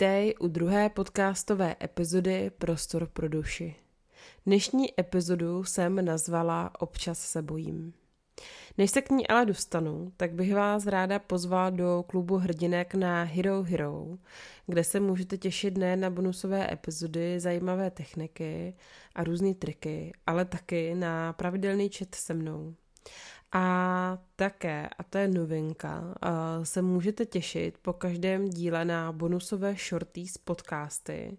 Vítej u druhé podcastové epizody Prostor pro duši. Dnešní epizodu jsem nazvala Občas se bojím. Než se k ní ale dostanu, tak bych vás ráda pozvala do klubu hrdinek na Hero Hero, kde se můžete těšit ne na bonusové epizody, zajímavé techniky a různé triky, ale taky na pravidelný chat se mnou. A také, a to je novinka, se můžete těšit po každém díle na bonusové shorty z podcasty,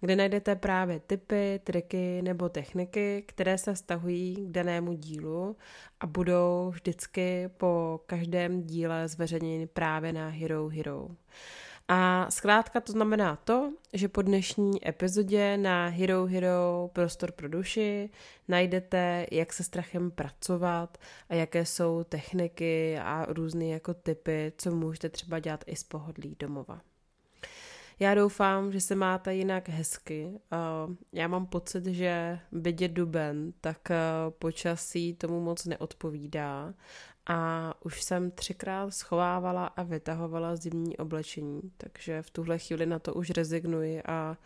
kde najdete právě tipy, triky nebo techniky, které se vztahují k danému dílu a budou vždycky po každém díle zveřejněny právě na Hero Hero. A zkrátka to znamená to, že po dnešní epizodě na Hero Hero Prostor pro duši najdete, jak se strachem pracovat a jaké jsou techniky a různé jako typy, co můžete třeba dělat i z pohodlí domova. Já doufám, že se máte jinak hezky. Já mám pocit, že vidět duben, tak počasí tomu moc neodpovídá a už jsem třikrát schovávala a vytahovala zimní oblečení, takže v tuhle chvíli na to už rezignuji a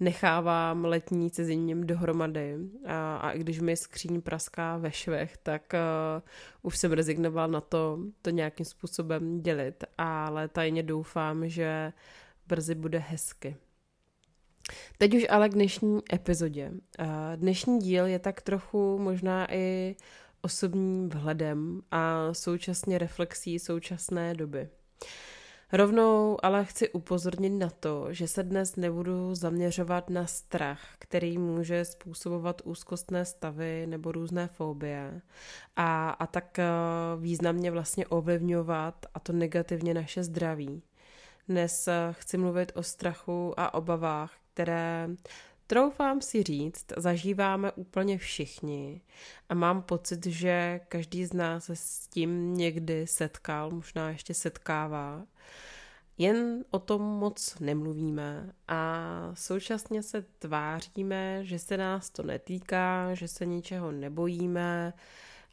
nechávám letní se zimním dohromady. A, a i když mi skříň praská ve švech, tak uh, už jsem rezignovala na to, to nějakým způsobem dělit, ale tajně doufám, že brzy bude hezky. Teď už ale k dnešní epizodě. Uh, dnešní díl je tak trochu možná i osobním vhledem a současně reflexí současné doby. Rovnou ale chci upozornit na to, že se dnes nebudu zaměřovat na strach, který může způsobovat úzkostné stavy nebo různé fobie a, a tak eh, významně vlastně ovlivňovat a to negativně naše zdraví. Dnes eh, chci mluvit o strachu a obavách, které Troufám si říct, zažíváme úplně všichni a mám pocit, že každý z nás se s tím někdy setkal, možná ještě setkává. Jen o tom moc nemluvíme a současně se tváříme, že se nás to netýká, že se ničeho nebojíme,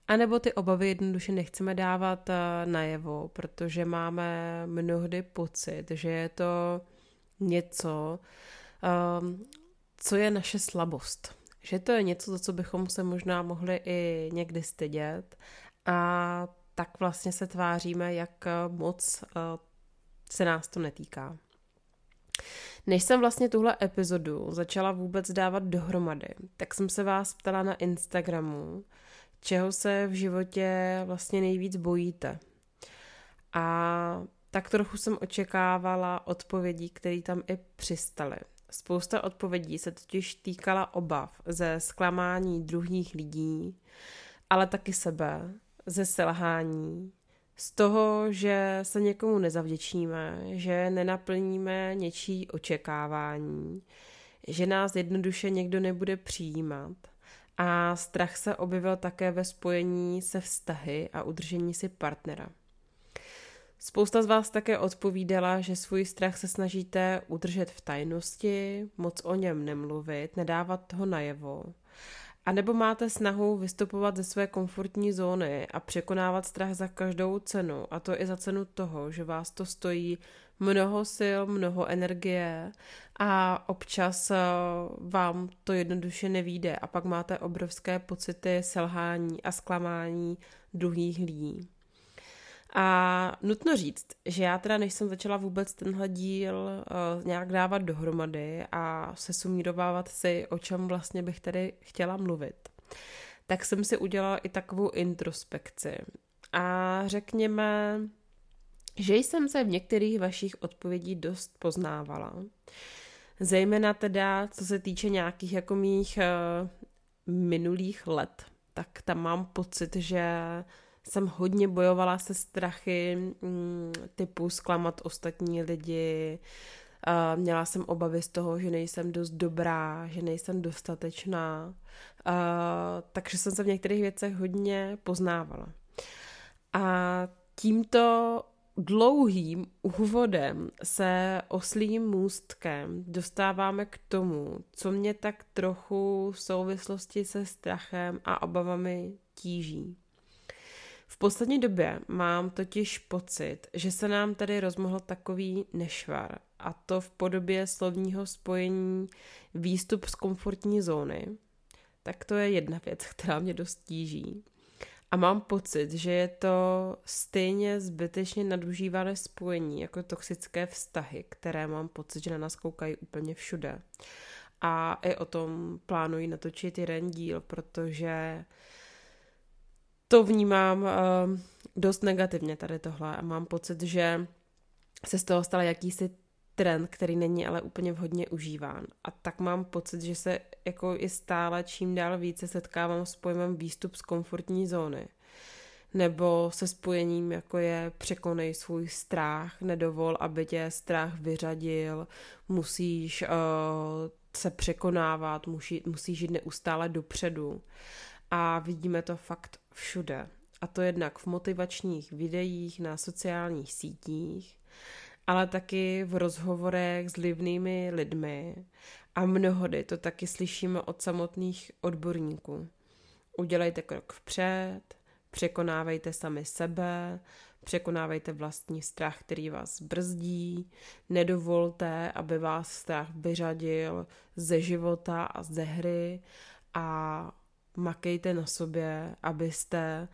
anebo ty obavy jednoduše nechceme dávat eh, najevo, protože máme mnohdy pocit, že je to něco, um, co je naše slabost. Že to je něco, za co bychom se možná mohli i někdy stydět a tak vlastně se tváříme, jak moc eh, se nás to netýká. Než jsem vlastně tuhle epizodu začala vůbec dávat dohromady, tak jsem se vás ptala na Instagramu, čeho se v životě vlastně nejvíc bojíte. A tak trochu jsem očekávala odpovědí, které tam i přistaly. Spousta odpovědí se totiž týkala obav ze zklamání druhých lidí, ale taky sebe, ze selhání, z toho, že se někomu nezavděčíme, že nenaplníme něčí očekávání, že nás jednoduše někdo nebude přijímat. A strach se objevil také ve spojení se vztahy a udržení si partnera. Spousta z vás také odpovídala, že svůj strach se snažíte udržet v tajnosti, moc o něm nemluvit, nedávat ho najevo. A nebo máte snahu vystupovat ze své komfortní zóny a překonávat strach za každou cenu, a to i za cenu toho, že vás to stojí mnoho sil, mnoho energie a občas eh, vám to jednoduše nevíde a pak máte obrovské pocity selhání a zklamání druhých lidí. A nutno říct, že já teda, než jsem začala vůbec tenhle díl uh, nějak dávat dohromady a se sumírovávat si, o čem vlastně bych tady chtěla mluvit, tak jsem si udělala i takovou introspekci. A řekněme, že jsem se v některých vašich odpovědí dost poznávala. Zejména teda, co se týče nějakých jako mých uh, minulých let, tak tam mám pocit, že jsem hodně bojovala se strachy mm, typu zklamat ostatní lidi, měla jsem obavy z toho, že nejsem dost dobrá, že nejsem dostatečná, takže jsem se v některých věcech hodně poznávala. A tímto dlouhým úvodem se oslým můstkem dostáváme k tomu, co mě tak trochu v souvislosti se strachem a obavami tíží. V poslední době mám totiž pocit, že se nám tady rozmohl takový nešvar, a to v podobě slovního spojení výstup z komfortní zóny. Tak to je jedna věc, která mě dost tíží. A mám pocit, že je to stejně zbytečně nadužívané spojení jako toxické vztahy, které mám pocit, že na nás koukají úplně všude. A i o tom plánuji natočit jeden díl, protože to vnímám uh, dost negativně tady tohle a mám pocit, že se z toho stal jakýsi trend, který není ale úplně vhodně užíván. A tak mám pocit, že se jako i stále čím dál více setkávám s pojmem výstup z komfortní zóny. Nebo se spojením, jako je překonej svůj strach, nedovol, aby tě strach vyřadil, musíš uh, se překonávat, musí, musíš jít neustále dopředu. A vidíme to fakt všude. A to jednak v motivačních videích na sociálních sítích, ale taky v rozhovorech s livnými lidmi a mnohdy to taky slyšíme od samotných odborníků. Udělejte krok vpřed, překonávejte sami sebe, překonávejte vlastní strach, který vás brzdí, nedovolte, aby vás strach vyřadil ze života a ze hry a makejte na sobě, abyste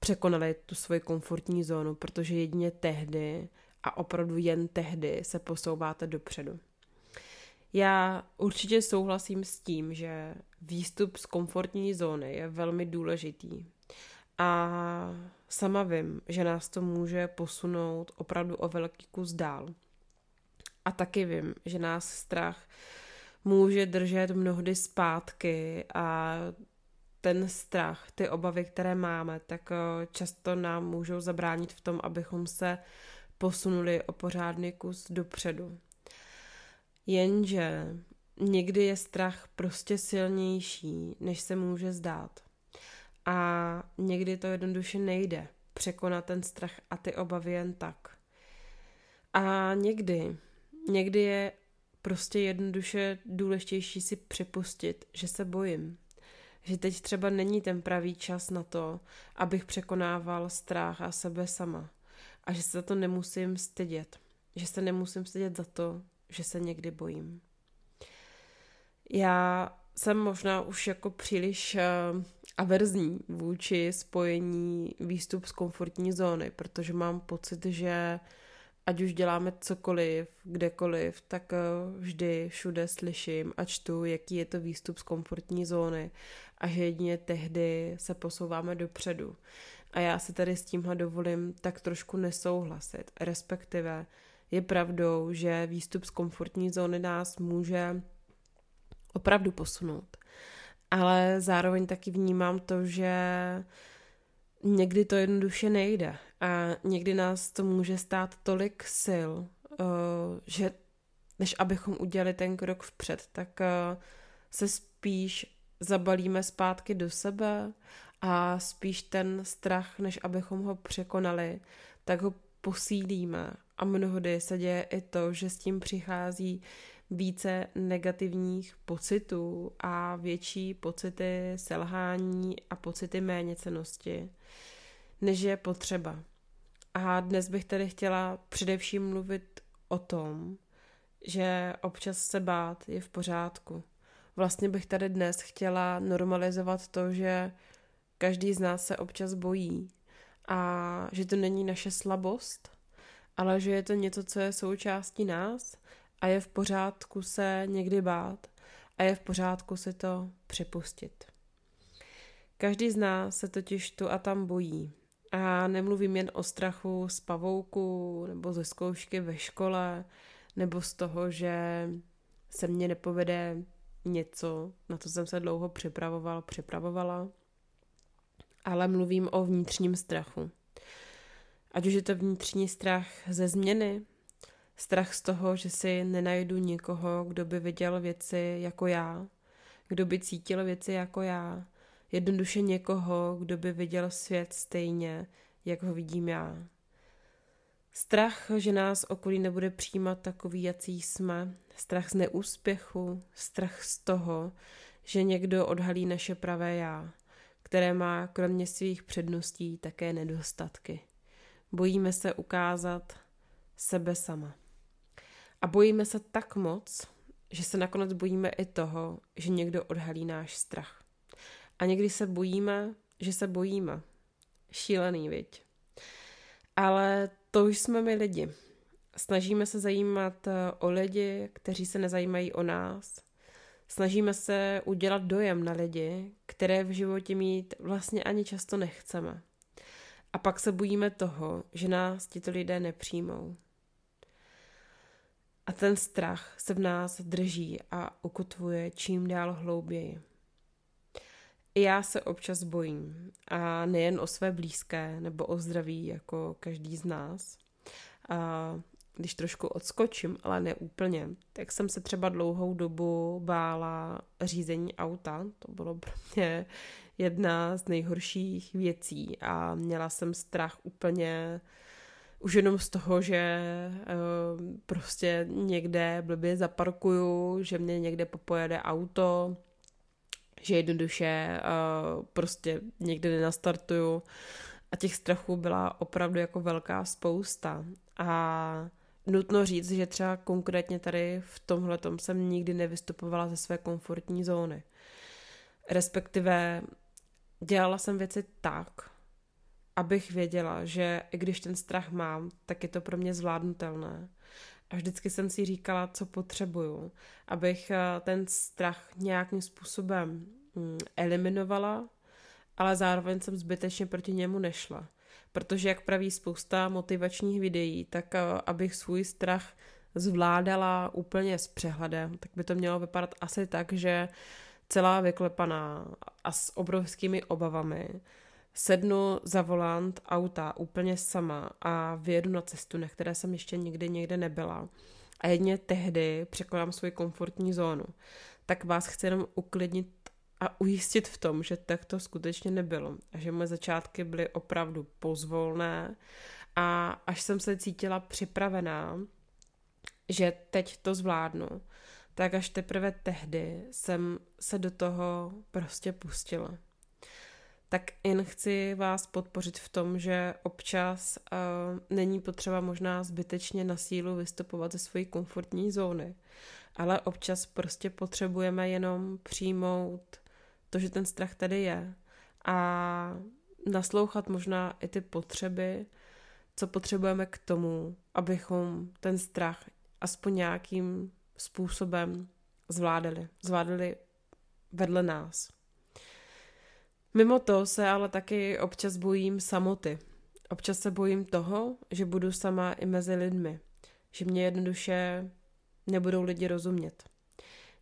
překonali tu svoji komfortní zónu, protože jedině tehdy a opravdu jen tehdy se posouváte dopředu. Já určitě souhlasím s tím, že výstup z komfortní zóny je velmi důležitý. A sama vím, že nás to může posunout opravdu o velký kus dál. A taky vím, že nás strach může držet mnohdy zpátky a ten strach, ty obavy, které máme, tak eh, často nám můžou zabránit v tom, abychom se posunuli o pořádný kus dopředu. Jenže někdy je strach prostě silnější, než se může zdát. A někdy to jednoduše nejde překonat ten strach a ty obavy jen tak. A někdy, někdy je prostě jednoduše důležitější si připustit, že se bojím. Že teď třeba není ten pravý čas na to, abych překonával strach a sebe sama a že se za to nemusím stydět. Že se nemusím stydět za to, že se někdy bojím. Já jsem možná už jako příliš uh, averzní vůči spojení výstup z komfortní zóny, protože mám pocit, že ať už děláme cokoliv, kdekoliv, tak uh, vždy všude slyším a čtu, jaký je to výstup z komfortní zóny a že jedině tehdy se posouváme dopředu. A já si tady s tímhle dovolím tak trošku nesouhlasit. Respektive je pravdou, že výstup z komfortní zóny nás může opravdu posunout. Ale zároveň taky vnímám to, že někdy to jednoduše nejde. A někdy nás to může stát tolik sil, eh, že než abychom udělali ten krok vpřed, tak eh, se spíš zabalíme zpátky do sebe a spíš ten strach, než abychom ho překonali, tak ho posílíme. A mnohdy se děje i to, že s tím přichází více negativních pocitů a větší pocity selhání a pocity méněcenosti, než je potřeba. A dnes bych tady chtěla především mluvit o tom, že občas se bát je v pořádku. Vlastně bych tady dnes chtěla normalizovat to, že Každý z nás se občas bojí a že to není naše slabost, ale že je to něco, co je součástí nás a je v pořádku se někdy bát a je v pořádku si to připustit. Každý z nás se totiž tu a tam bojí. A nemluvím jen o strachu z pavouku nebo ze zkoušky ve škole nebo z toho, že se mně nepovede něco, na co jsem se dlouho připravoval, připravovala ale mluvím o vnitřním strachu. Ať už je to vnitřní strach ze změny, strach z toho, že si nenajdu nikoho, kdo by viděl věci jako já, kdo by cítil věci jako já, jednoduše někoho, kdo by viděl svět stejně, jak ho vidím já. Strach, že nás okolí nebude přijímat takový, jací jsme, strach z neúspěchu, strach z toho, že někdo odhalí naše pravé já které má kromě svých předností také nedostatky. Bojíme se ukázat sebe sama. A bojíme se tak moc, že se nakonec bojíme i toho, že někdo odhalí náš strach. A někdy se bojíme, že se bojíme. Šílený, viď? Ale to už jsme my lidi. Snažíme se zajímat eh, o lidi, kteří se nezajímají o nás. Snažíme se udělat dojem na lidi, které v životě mít vlastně ani často nechceme. A pak se bojíme toho, že nás tito lidé nepřijmou. A ten strach se v nás drží a ukotvuje čím dál hlouběji. I já se občas bojím. A nejen o své blízké nebo o zdraví, jako každý z nás. A když trošku odskočím, ale ne úplně, tak jsem se třeba dlouhou dobu bála řízení auta. To bylo pro mě jedna z nejhorších věcí a měla jsem strach úplně už jenom z toho, že uh, prostě někde blbě zaparkuju, že mě někde popojede auto, že jednoduše uh, prostě někde nenastartuju a těch strachů byla opravdu jako velká spousta a nutno říct, že třeba konkrétně tady v tomhle jsem nikdy nevystupovala ze své komfortní zóny. Respektive dělala jsem věci tak, abych věděla, že i když ten strach mám, tak je to pro mě zvládnutelné. A vždycky jsem si říkala, co potřebuju, abych eh, ten strach nějakým způsobem mm, eliminovala, ale zároveň jsem zbytečně proti němu nešla. Protože, jak praví spousta motivačních videí, tak eh, abych svůj strach zvládala úplně s přehledem, tak by to mělo vypadat asi tak, že celá vyklepaná a s obrovskými obavami sednu za volant auta úplně sama a vyjedu na cestu, na které jsem ještě nikdy někde nebyla. A jedně tehdy překonám svoji komfortní zónu. Tak vás chci jenom uklidnit a ujistit v tom, že tak to skutečně nebylo. A že moje začátky byly opravdu pozvolné a až jsem se cítila připravená, že teď to zvládnu, tak až teprve tehdy jsem se do toho prostě pustila tak jen chci vás podpořit v tom, že občas uh, není potřeba možná zbytečně na sílu vystupovat ze své komfortní zóny, ale občas prostě potřebujeme jenom přijmout to, že ten strach tady je a naslouchat možná i ty potřeby, co potřebujeme k tomu, abychom ten strach aspoň nějakým způsobem zvládali. Zvládali vedle nás. Mimo to se ale taky občas bojím samoty. Občas se bojím toho, že budu sama i mezi lidmi. Že mě jednoduše nebudou lidi rozumět.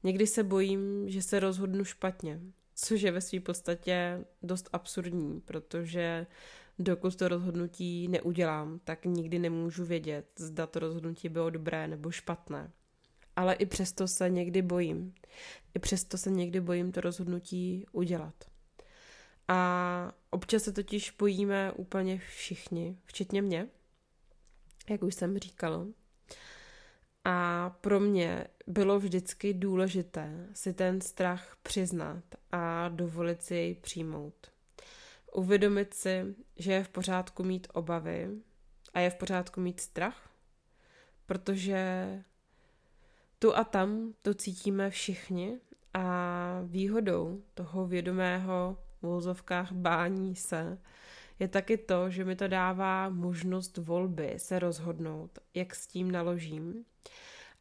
Někdy se bojím, že se rozhodnu špatně, což je ve své podstatě dost absurdní, protože dokud to rozhodnutí neudělám, tak nikdy nemůžu vědět, zda to rozhodnutí bylo dobré nebo špatné. Ale i přesto se někdy bojím. I přesto se někdy bojím to rozhodnutí udělat. A občas se totiž bojíme úplně všichni, včetně mě, jak už jsem říkala. A pro mě bylo vždycky důležité si ten strach přiznat a dovolit si jej přijmout. Uvědomit si, že je v pořádku mít obavy a je v pořádku mít strach, protože tu a tam to cítíme všichni a výhodou toho vědomého v vozovkách bání se, je taky to, že mi to dává možnost volby se rozhodnout, jak s tím naložím.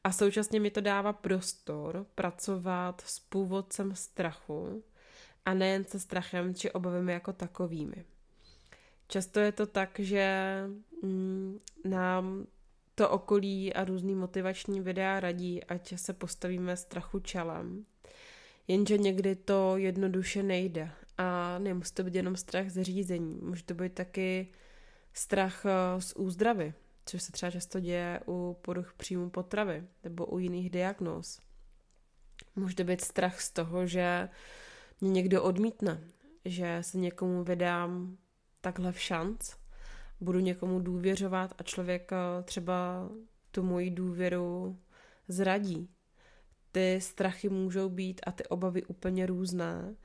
A současně mi to dává prostor pracovat s původcem strachu a nejen se strachem či obavami jako takovými. Často je to tak, že mm, nám to okolí a různý motivační videa radí, ať se postavíme strachu čelem. Jenže někdy to jednoduše nejde nemusí to být jenom strach ze řízení, může to být taky strach eh, z úzdravy, což se třeba často děje u poruch příjmu potravy nebo u jiných diagnóz. Může to být strach z toho, že mě někdo odmítne, že se někomu vydám takhle v šanc, budu někomu důvěřovat a člověk eh, třeba tu moji důvěru zradí. Ty strachy můžou být a ty obavy úplně různé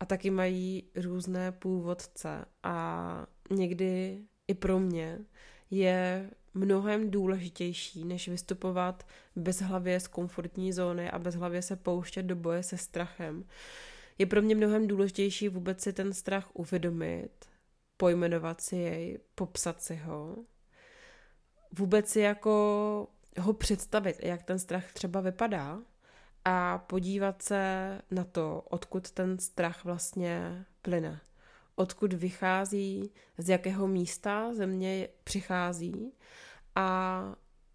a taky mají různé původce. A někdy i pro mě je mnohem důležitější, než vystupovat bezhlavě z komfortní zóny a bezhlavě se pouštět do boje se strachem. Je pro mě mnohem důležitější vůbec si ten strach uvědomit, pojmenovat si jej, popsat si ho, vůbec si jako ho představit, jak ten strach třeba vypadá a podívat se na to, odkud ten strach vlastně plyne. Odkud vychází, z jakého místa země přichází a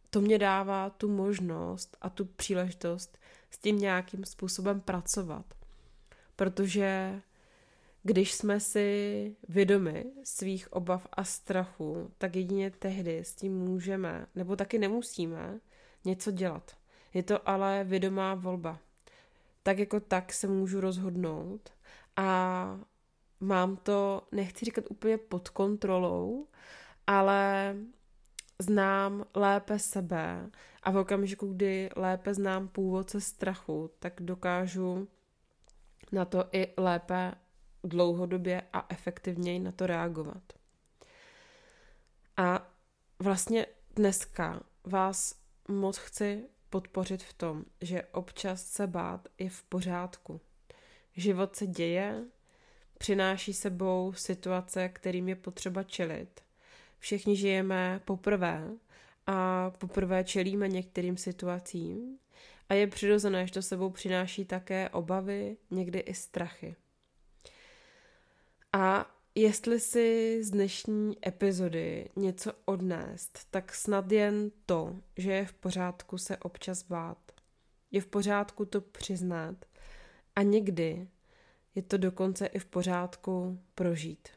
to mě dává tu možnost a tu příležitost s tím nějakým způsobem pracovat. Protože když jsme si vědomi svých obav a strachu, tak jedině tehdy s tím můžeme, nebo taky nemusíme, něco dělat. Je to ale vědomá volba. Tak jako tak se můžu rozhodnout a mám to, nechci říkat úplně pod kontrolou, ale znám lépe sebe a v okamžiku, kdy lépe znám původce strachu, tak dokážu na to i lépe dlouhodobě a efektivněji na to reagovat. A vlastně dneska vás moc chci podpořit v tom, že občas se bát je v pořádku. Život se děje, přináší sebou situace, kterým je potřeba čelit. Všichni žijeme poprvé a poprvé čelíme některým situacím a je přirozené, že to sebou přináší také obavy, někdy i strachy. A jestli si z dnešní epizody něco odnést, tak snad jen to, že je v pořádku se občas bát. Je v pořádku to přiznat a někdy je to dokonce i v pořádku prožít.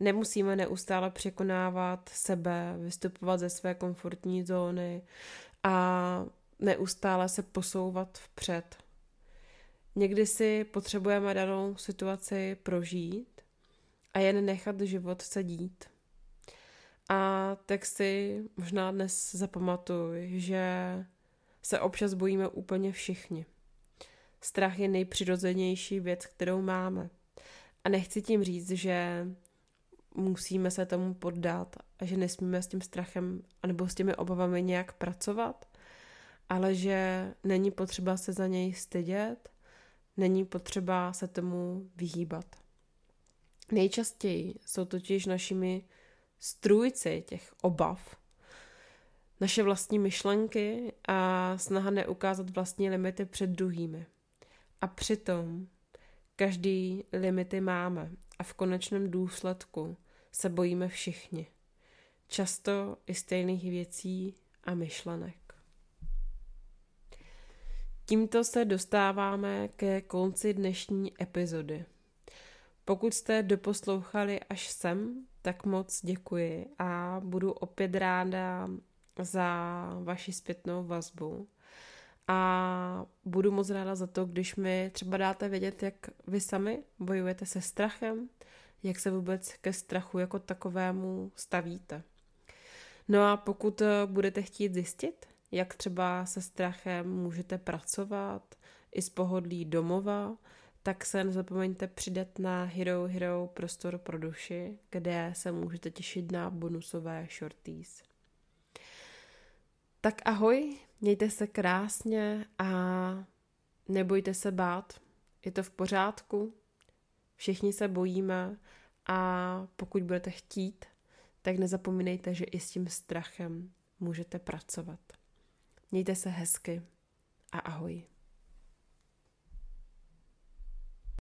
Nemusíme neustále překonávat sebe, vystupovat ze své komfortní zóny a neustále se posouvat vpřed. Někdy si potřebujeme danou situaci prožít a jen nechat život se dít. A tak si možná dnes zapamatuj, že se občas bojíme úplně všichni. Strach je nejpřirozenější věc, kterou máme. A nechci tím říct, že musíme se tomu poddat a že nesmíme s tím strachem anebo s těmi obavami nějak pracovat, ale že není potřeba se za něj stydět, není potřeba se tomu vyhýbat. Nejčastěji jsou totiž našimi strůjci těch obav, naše vlastní myšlenky a snaha neukázat vlastní limity před druhými. A přitom každý limity máme a v konečném důsledku se bojíme všichni. Často i stejných věcí a myšlenek. Tímto se dostáváme ke konci dnešní epizody. Pokud jste doposlouchali až sem, tak moc děkuji a budu opět ráda za vaši zpětnou vazbu. A budu moc ráda za to, když mi třeba dáte vědět, jak vy sami bojujete se strachem, jak se vůbec ke strachu jako takovému stavíte. No a pokud budete chtít zjistit, jak třeba se strachem můžete pracovat i z pohodlí domova, tak se nezapomeňte přidat na Hero Hero prostor pro duši, kde se můžete těšit na bonusové shorties. Tak ahoj, mějte se krásně a nebojte se bát, je to v pořádku, všichni se bojíme a pokud budete chtít, tak nezapomínejte, že i s tím strachem můžete pracovat. Mějte se hezky a ahoj.